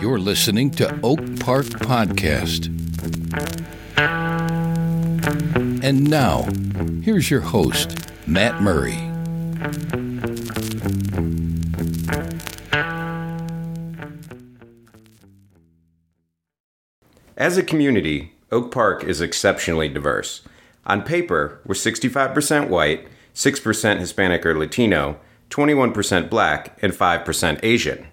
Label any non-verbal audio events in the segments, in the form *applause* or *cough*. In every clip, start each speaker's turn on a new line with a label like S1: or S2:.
S1: You're listening to Oak Park Podcast. And now, here's your host, Matt Murray.
S2: As a community, Oak Park is exceptionally diverse. On paper, we're 65% white, 6% Hispanic or Latino, 21% black, and 5% Asian.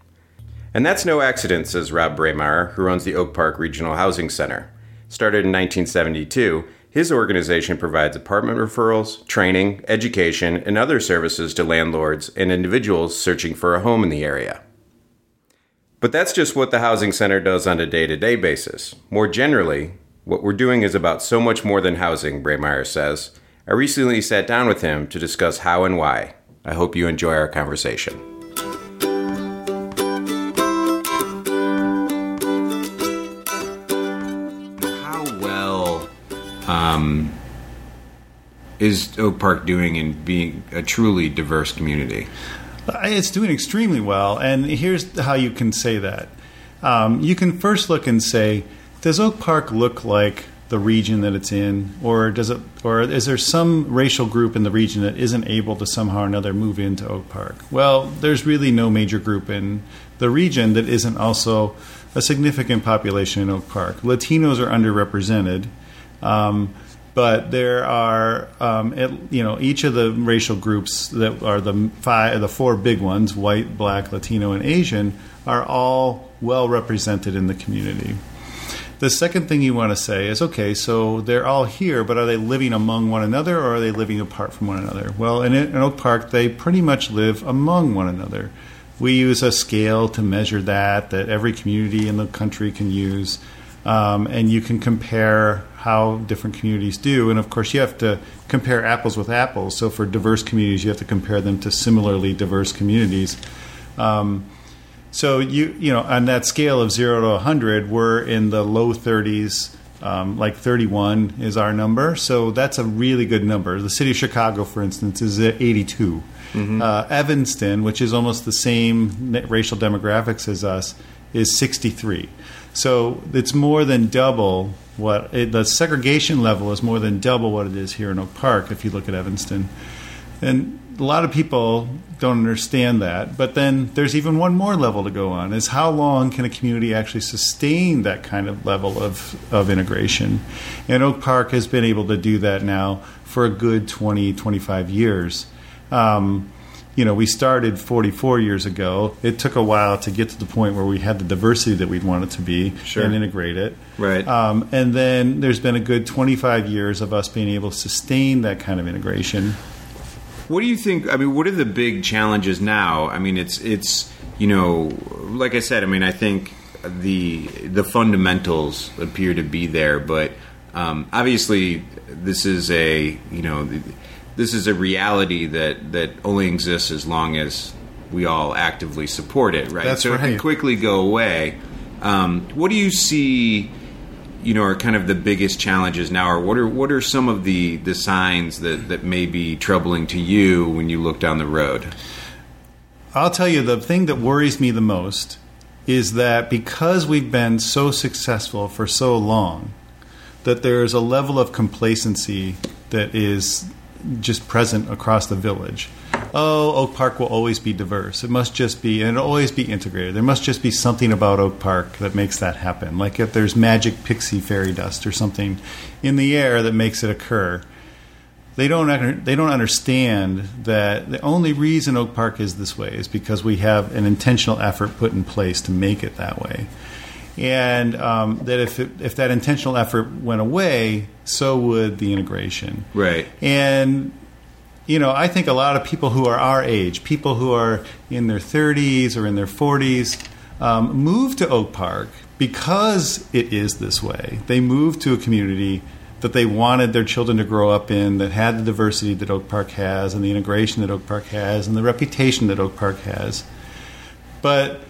S2: And that's no accident, says Rob Breymaier, who runs the Oak Park Regional Housing Center. Started in 1972, his organization provides apartment referrals, training, education, and other services to landlords and individuals searching for a home in the area. But that's just what the Housing Center does on a day to day basis. More generally, what we're doing is about so much more than housing, Breymaier says. I recently sat down with him to discuss how and why. I hope you enjoy our conversation. How well um, is Oak Park doing in being a truly diverse community?
S3: It's doing extremely well, and here's how you can say that. Um, you can first look and say, does Oak Park look like the region that it's in, or does it, or is there some racial group in the region that isn't able to somehow or another move into Oak Park? Well, there's really no major group in the region that isn't also a significant population in Oak Park. Latinos are underrepresented. Um, but there are, um, it, you know, each of the racial groups that are the five, the four big ones: white, black, Latino, and Asian, are all well represented in the community. The second thing you want to say is okay, so they're all here, but are they living among one another or are they living apart from one another? Well, in, in Oak Park, they pretty much live among one another. We use a scale to measure that, that every community in the country can use. Um, and you can compare how different communities do. And of course, you have to compare apples with apples. So for diverse communities, you have to compare them to similarly diverse communities. Um, so you you know on that scale of zero to 100, we're in the low 30s. Um, like 31 is our number, so that's a really good number. The city of Chicago, for instance, is at 82. Mm-hmm. Uh, Evanston, which is almost the same racial demographics as us, is 63. So it's more than double what it, the segregation level is more than double what it is here in Oak Park if you look at Evanston. And a lot of people don't understand that. But then there's even one more level to go on is how long can a community actually sustain that kind of level of, of integration? And Oak Park has been able to do that now for a good 20, 25 years. Um, you know, we started 44 years ago. It took a while to get to the point where we had the diversity that we'd want it to be
S2: sure.
S3: and integrate it.
S2: Right.
S3: Um, and then there's been a good 25 years of us being able to sustain that kind of integration.
S2: What do you think? I mean, what are the big challenges now? I mean, it's it's you know, like I said, I mean, I think the the fundamentals appear to be there, but um, obviously, this is a you know, this is a reality that that only exists as long as we all actively support it, right?
S3: That's
S2: so
S3: right.
S2: it can quickly go away. Um, what do you see? You know are kind of the biggest challenges now or what are what are some of the the signs that that may be troubling to you when you look down the road
S3: I'll tell you the thing that worries me the most is that because we've been so successful for so long that there's a level of complacency that is just present across the village. Oh, Oak Park will always be diverse. It must just be, and it'll always be integrated. There must just be something about Oak Park that makes that happen. Like if there's magic pixie fairy dust or something in the air that makes it occur. They don't, they don't understand that the only reason Oak Park is this way is because we have an intentional effort put in place to make it that way and um, that if it, if that intentional effort went away, so would the integration.
S2: Right.
S3: And you know, I think a lot of people who are our age, people who are in their 30s or in their 40s, um, move to Oak Park because it is this way. They move to a community that they wanted their children to grow up in, that had the diversity that Oak Park has, and the integration that Oak Park has, and the reputation that Oak Park has. But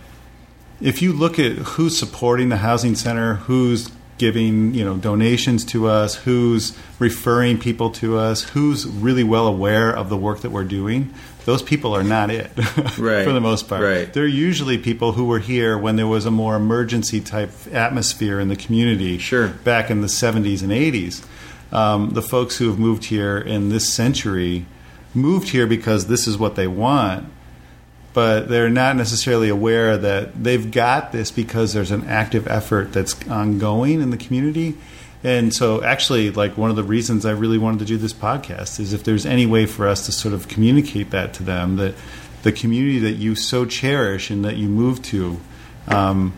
S3: if you look at who's supporting the housing center, who's giving you know donations to us, who's referring people to us, who's really well aware of the work that we're doing, those people are not it *laughs*
S2: Right.
S3: for the most part.
S2: Right.
S3: They're usually people who were here when there was a more emergency type atmosphere in the community
S2: Sure.
S3: back in the 70s and 80s. Um, the folks who have moved here in this century moved here because this is what they want, but they're not necessarily aware that they've got this because there's an active effort that's ongoing in the community. And so, actually, like one of the reasons I really wanted to do this podcast is if there's any way for us to sort of communicate that to them that the community that you so cherish and that you move to, um,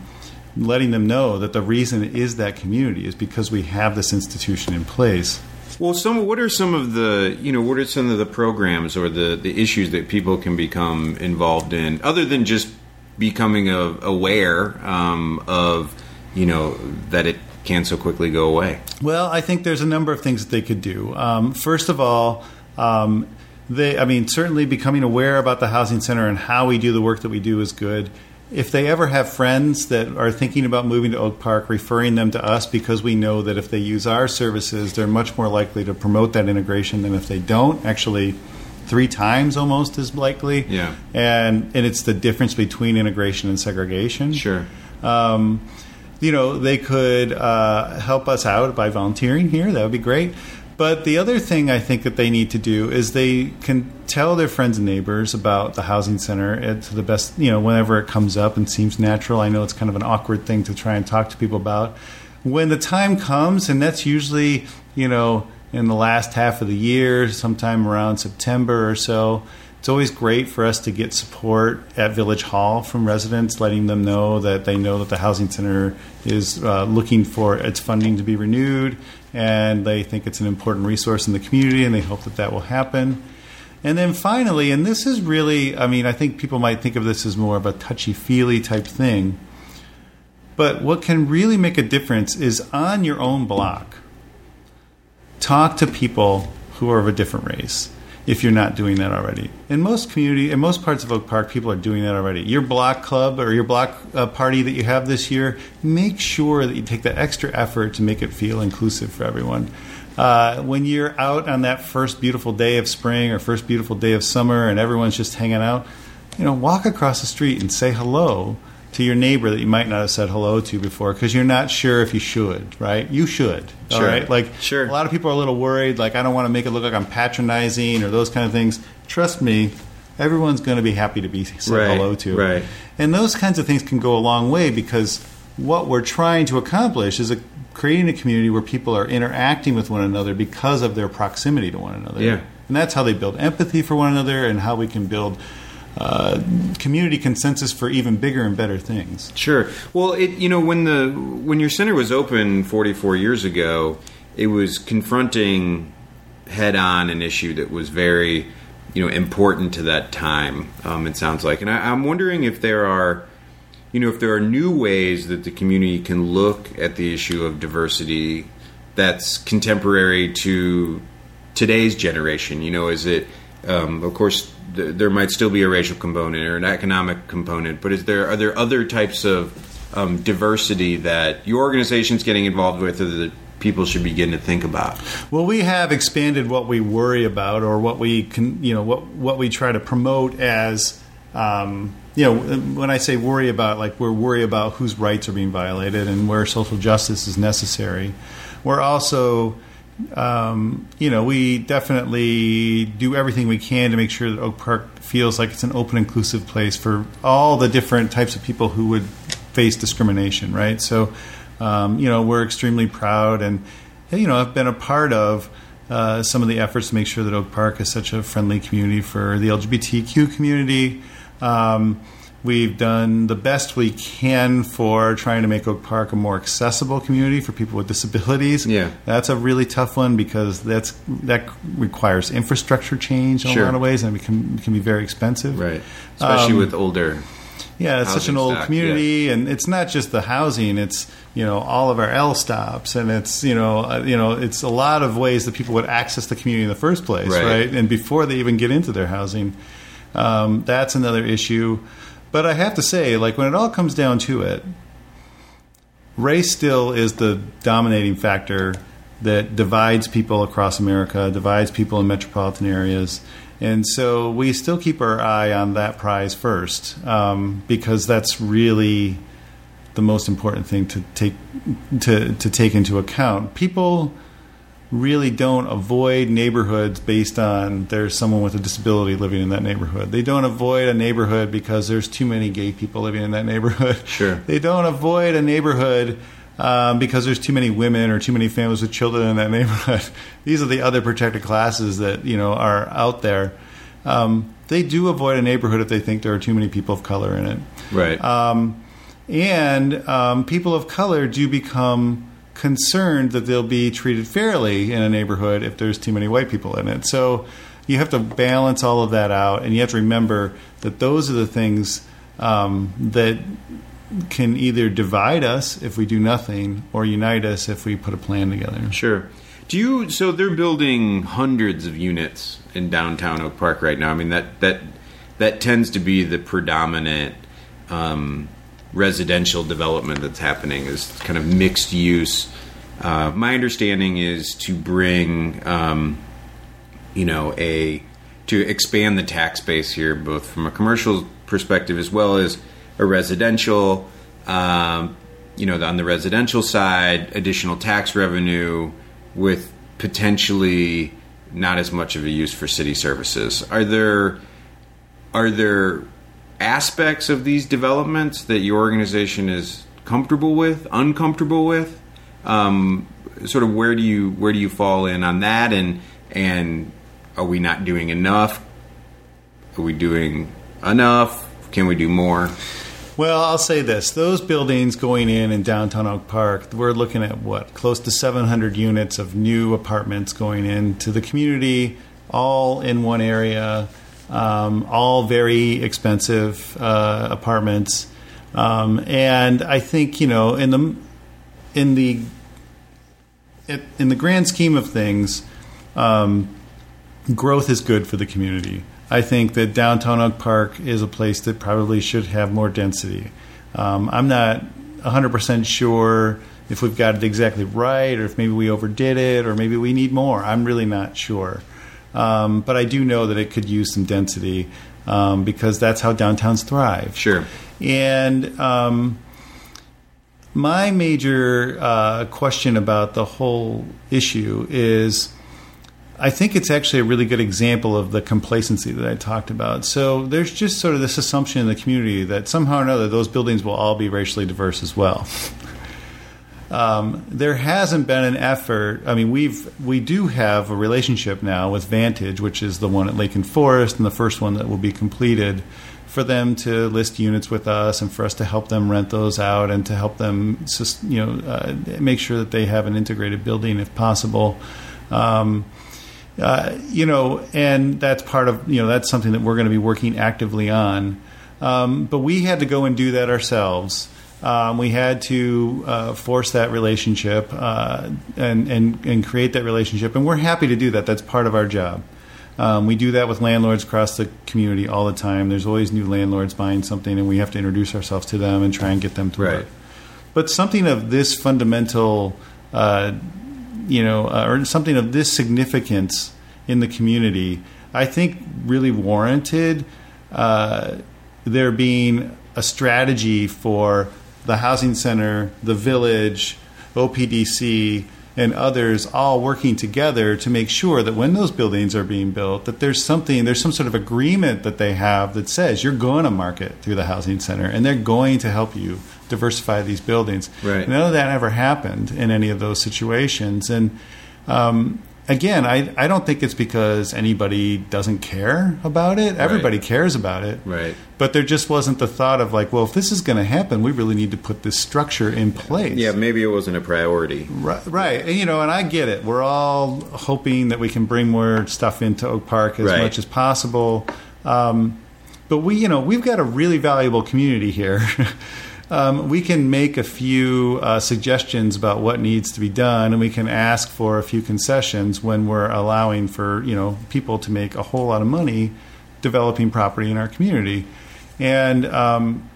S3: letting them know that the reason is that community is because we have this institution in place.
S2: Well, some what are some of the you know what are some of the programs or the the issues that people can become involved in other than just becoming a, aware um, of you know that it can so quickly go away.
S3: Well, I think there's a number of things that they could do. Um, first of all, um, they, I mean, certainly becoming aware about the housing center and how we do the work that we do is good. If they ever have friends that are thinking about moving to Oak Park, referring them to us because we know that if they use our services, they're much more likely to promote that integration than if they don't. Actually, three times almost as likely.
S2: Yeah.
S3: And and it's the difference between integration and segregation.
S2: Sure.
S3: Um, you know, they could uh, help us out by volunteering here. That would be great. But the other thing I think that they need to do is they can tell their friends and neighbors about the housing center to the best, you know, whenever it comes up and seems natural. I know it's kind of an awkward thing to try and talk to people about. When the time comes, and that's usually, you know, in the last half of the year, sometime around September or so, it's always great for us to get support at Village Hall from residents, letting them know that they know that the housing center is uh, looking for its funding to be renewed, and they think it's an important resource in the community, and they hope that that will happen. And then finally, and this is really, I mean, I think people might think of this as more of a touchy feely type thing, but what can really make a difference is on your own block, talk to people who are of a different race if you're not doing that already. In most community, in most parts of Oak Park, people are doing that already. Your block club or your block uh, party that you have this year, make sure that you take that extra effort to make it feel inclusive for everyone. Uh, when you're out on that first beautiful day of spring or first beautiful day of summer and everyone's just hanging out, you know, walk across the street and say hello to your neighbor that you might not have said hello to before because you're not sure if you should, right? You should, all
S2: Sure.
S3: right? Like,
S2: Sure.
S3: a lot of people are a little worried, like, I don't want to make it look like I'm patronizing or those kind of things. Trust me, everyone's going to be happy to be said
S2: Right,
S3: hello to.
S2: right.
S3: And those kinds of things can go a long way because what we're trying to accomplish is a, creating a community where people are interacting with one another because of their proximity to one another.
S2: Yeah.
S3: And that's how they build empathy for one another and how we can build uh, community consensus for even bigger and better things.
S2: Sure. Well, it you know when the when your center was open 44 years ago, it was confronting head on an issue that was very you know important to that time. Um, it sounds like, and I, I'm wondering if there are you know if there are new ways that the community can look at the issue of diversity that's contemporary to today's generation. You know, is it um, of course th- there might still be a racial component or an economic component, but is there are there other types of um, diversity that your organization's getting involved with, or that people should begin to think about?
S3: Well, we have expanded what we worry about, or what we can, you know, what what we try to promote as, um, you know, when I say worry about, like we're worried about whose rights are being violated and where social justice is necessary. We're also, um, you know, we definitely do everything we can to make sure that Oak Park feels like it's an open, inclusive place for all the different types of people who would face discrimination, right? So, um, you know, we're extremely proud and, you know, I've been a part of uh, some of the efforts to make sure that Oak Park is such a friendly community for the LGBTQ community. Um, we've done the best we can for trying to make Oak Park a more accessible community for people with disabilities.
S2: Yeah.
S3: That's a really tough one because that's that requires infrastructure change in
S2: Sure.
S3: a lot of ways, and it can, can be very expensive.
S2: Right, especially
S3: Um,
S2: with older.
S3: Yeah, it's such an old
S2: stock,
S3: community, and it's not just the housing. It's you know all of our L stops, and it's you know uh, you know it's a lot of ways that people would access the community in the first place,
S2: Right.
S3: right? And before they even get into their housing, um, that's another issue. But I have to say, like when it all comes down to it, race still is the dominating factor that divides people across America, divides people in metropolitan areas. And so we still keep our eye on that prize first um, because that's really the most important thing to take to, to take into account. People really don't avoid neighborhoods based on there's someone with a disability living in that neighborhood. They don't avoid a neighborhood because there's too many gay people living in that neighborhood.
S2: Sure. *laughs*
S3: They don't avoid a neighborhood um, because there's too many women or too many families with children in that neighborhood. *laughs* These are the other protected classes that you know are out there. Um, they do avoid a neighborhood if they think there are too many people of color in it.
S2: Right.
S3: Um, and um, people of color do become concerned that they'll be treated fairly in a neighborhood if there's too many white people in it. So you have to balance all of that out, and you have to remember that those are the things um, that can either divide us if we do nothing or unite us if we put a plan together.
S2: Sure. Do you? So they're building hundreds of units in downtown Oak Park right now. I mean that that that tends to be the predominant um, residential development that's happening is kind of mixed use. Uh, my understanding is to bring, um, you know, a to expand the tax base here, both from a commercial perspective as well as a residential. Um, you know, on the residential side, additional tax revenue with potentially not as much of a use for city services. Are there are there aspects of these developments that your organization is comfortable with, uncomfortable with? Um, sort of where do you where do you fall in on that, and and are we not doing enough? Are we doing enough? Can we do more?
S3: Well, I'll say this: those buildings going in in downtown Oak Park, we're looking at what close to 700 units of new apartments going into the community, all in one area, um, all very expensive uh, apartments, um, and I think you know in the in the in the grand scheme of things, um, growth is good for the community. I think that downtown Oak Park is a place that probably should have more density. Um, I'm not 100% sure if we've got it exactly right or if maybe we overdid it or maybe we need more. I'm really not sure. Um, but I do know that it could use some density um, because that's how downtowns thrive.
S2: Sure.
S3: And um, my major uh, question about the whole issue is I think it's actually a really good example of the complacency that I talked about. So there's just sort of this assumption in the community that somehow or another those buildings will all be racially diverse as well. Um, there hasn't been an effort. I mean, we've we do have a relationship now with Vantage, which is the one at Lake and Forest, and the first one that will be completed, for them to list units with us and for us to help them rent those out and to help them, you know, uh, make sure that they have an integrated building if possible. Um, uh, you know, and that's part of you know that's something that we're going to be working actively on. Um, but we had to go and do that ourselves. Um, we had to uh, force that relationship uh, and, and and create that relationship, and we're happy to do that. That's part of our job. Um, we do that with landlords across the community all the time. There's always new landlords buying something, and we have to introduce ourselves to them and try and get them to
S2: Right.
S3: work. But something of this fundamental uh, you know, uh, or something of this significance in the community, I think really warranted uh, there being a strategy for the housing center, the village, OPDC, and others all working together to make sure that when those buildings are being built, that there's something, there's some sort of agreement that they have that says you're going to market through the housing center, and they're going to help you diversify these buildings.
S2: Right.
S3: None of that ever happened in any of those situations, and um, again, I, I don't think it's because anybody doesn't care about it. Everybody cares about it.
S2: Right.
S3: But there just wasn't the thought of like, well, if this is going to happen, we really need to put this structure in place.
S2: Yeah, maybe it wasn't a priority.
S3: Right, right. And, you know, and I get it. We're all hoping that we can bring more stuff into Oak Park as
S2: Right.
S3: much as possible. Um, but we, you know, we've got a really valuable community here. *laughs* um, we can make a few uh, suggestions about what needs to be done, and we can ask for a few concessions when we're allowing for you know people to make a whole lot of money developing property in our community, and um,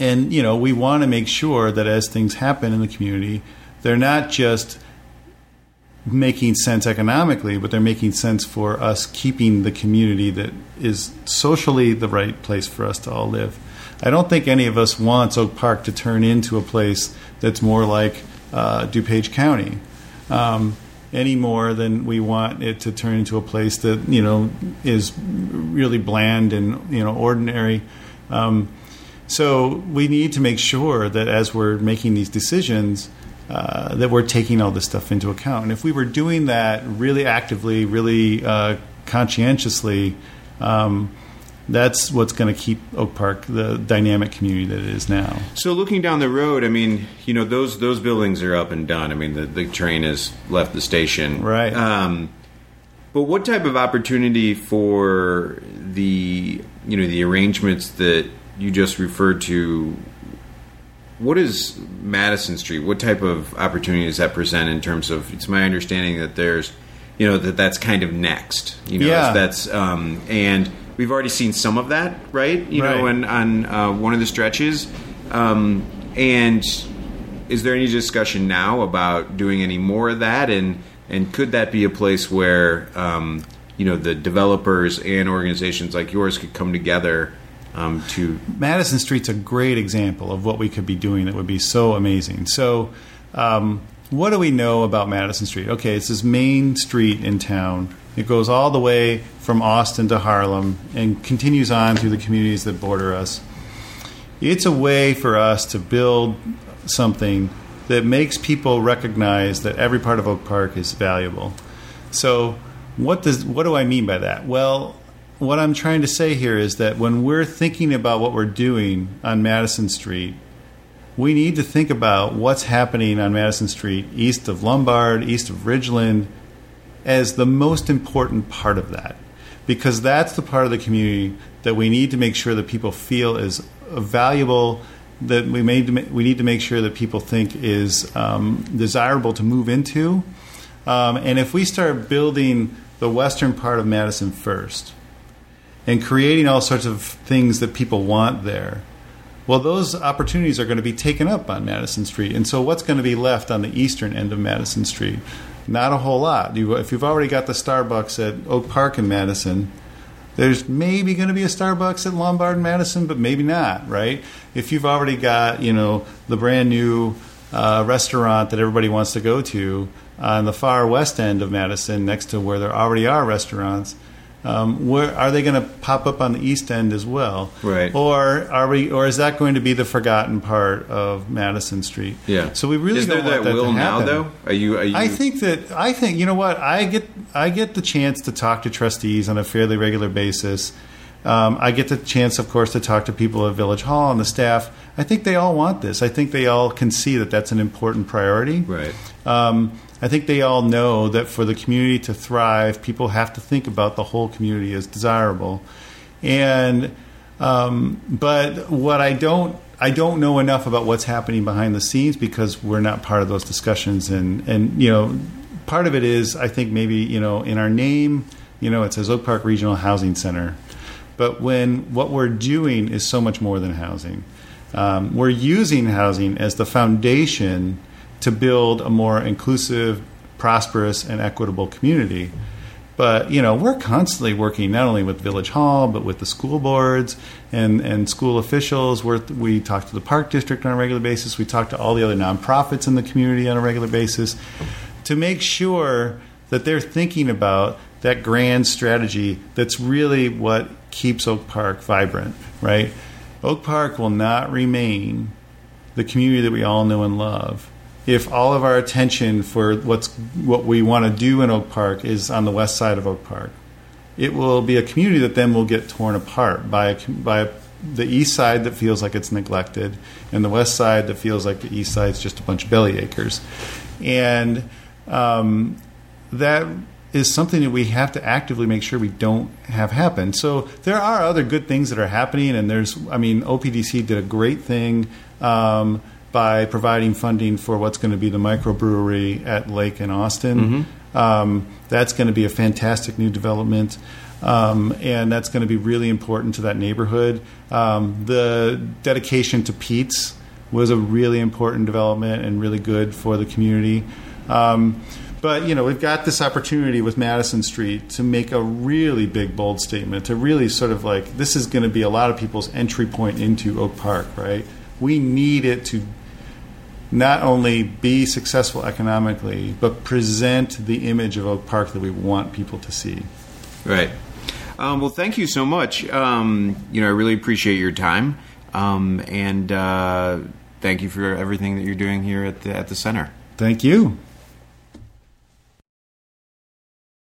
S3: and you know we want to make sure that as things happen in the community, they're not just making sense economically, but they're making sense for us keeping the community that is socially the right place for us to all live. I don't think any of us wants Oak Park to turn into a place that's more like uh, DuPage County. Um, any more than we want it to turn into a place that you know is really bland and you know ordinary. Um, so we need to make sure that as we're making these decisions, uh, that we're taking all this stuff into account. And if we were doing that really actively, really uh, conscientiously, um, that's what's going to keep Oak Park the dynamic community that it is now.
S2: So looking down the road, I mean, you know, those those buildings are up and done. I mean, the, the train has left the station,
S3: right?
S2: Um, but what type of opportunity for the you know the arrangements that you just referred to? What is Madison Street? What type of opportunity does that present in terms of? It's my understanding that there's, you know, that that's kind of next. You know,
S3: Yeah.
S2: that's um, and we've already seen some of that, right? You know, and on uh, one of the stretches. Um, and is there any discussion now about doing any more of that? And and could that be a place where um, you know the developers and organizations like yours could come together um, to
S3: Madison Street's a great example of what we could be doing that would be so amazing. So, um, what do we know about Madison Street? Okay, it's this main street in town. It goes all the way from Austin to Harlem and continues on through the communities that border us. It's a way for us to build something that makes people recognize that every part of Oak Park is valuable. So, what does what do I mean by that? Well, what I'm trying to say here is that when we're thinking about what we're doing on Madison Street, we need to think about what's happening on Madison Street east of Lombard, east of Ridgeland, as the most important part of that. Because that's the part of the community that we need to make sure that people feel is valuable, that we, made we need to make sure that people think is um, desirable to move into. Um, and if we start building the western part of Madison first, and creating all sorts of things that people want there. Well, those opportunities are going to be taken up on Madison Street. And so, what's going to be left on the eastern end of Madison Street? Not a whole lot. You, if you've already got the Starbucks at Oak Park in Madison, there's maybe going to be a Starbucks at Lombard and Madison, but maybe not, right? If you've already got, you know, the brand new uh, restaurant that everybody wants to go to on the far west end of Madison, next to where there already are restaurants, um, where are they going to pop up on the east end as well?
S2: Right.
S3: Or are we? Or is that going to be the forgotten part of Madison Street?
S2: yeah.
S3: So we really
S2: is
S3: don't
S2: there
S3: want
S2: that
S3: that
S2: will now though? Are you? Are you?
S3: I think that I think you know what I get I get the chance to talk to trustees on a fairly regular basis. Um, I get the chance, of course, to talk to people at Village Hall and the staff. I think they all want this. I think they all can see that that's an important priority.
S2: right.
S3: Um, I think they all know that for the community to thrive, people have to think about the whole community as desirable. And um, but what I don't I don't know enough about what's happening behind the scenes because we're not part of those discussions. And and you know, part of it is I think maybe you know in our name, you know, it says Oak Park Regional Housing Center, but when what we're doing is so much more than housing. Um, we're using housing as the foundation to build a more inclusive, prosperous, and equitable community. But you know, we're constantly working not only with Village Hall, but with the school boards and, and school officials. We're, we talk to the park district on a regular basis. We talk to all the other nonprofits in the community on a regular basis to make sure that they're thinking about that grand strategy that's really what keeps Oak Park vibrant, right? Oak Park will not remain the community that we all know and love if all of our attention for what's what we want to do in Oak Park is on the west side of Oak Park. It will be a community that then will get torn apart by a, by a, the east side that feels like it's neglected, and the west side that feels like the east side's just a bunch of belly acres, and um, that is something that we have to actively make sure we don't have happen. So there are other good things that are happening, and there's, I mean, OPDC did a great thing um, by providing funding for what's going to be the microbrewery at Lake in Austin. Um, that's going to be a fantastic new development. Um, and that's going to be really important to that neighborhood. Um, the dedication to Pete's was a really important development and really good for the community. Um, But you know, we've got this opportunity with Madison Street to make a really big, bold statement. To really sort of like this is going to be a lot of people's entry point into Oak Park, right? We need it to not only be successful economically, but present the image of Oak Park that we want people to see.
S2: Right. Um, well, thank you so much. Um, you know, I really appreciate your time, um, and uh, thank you for everything that you're doing here at the at the center.
S3: Thank you.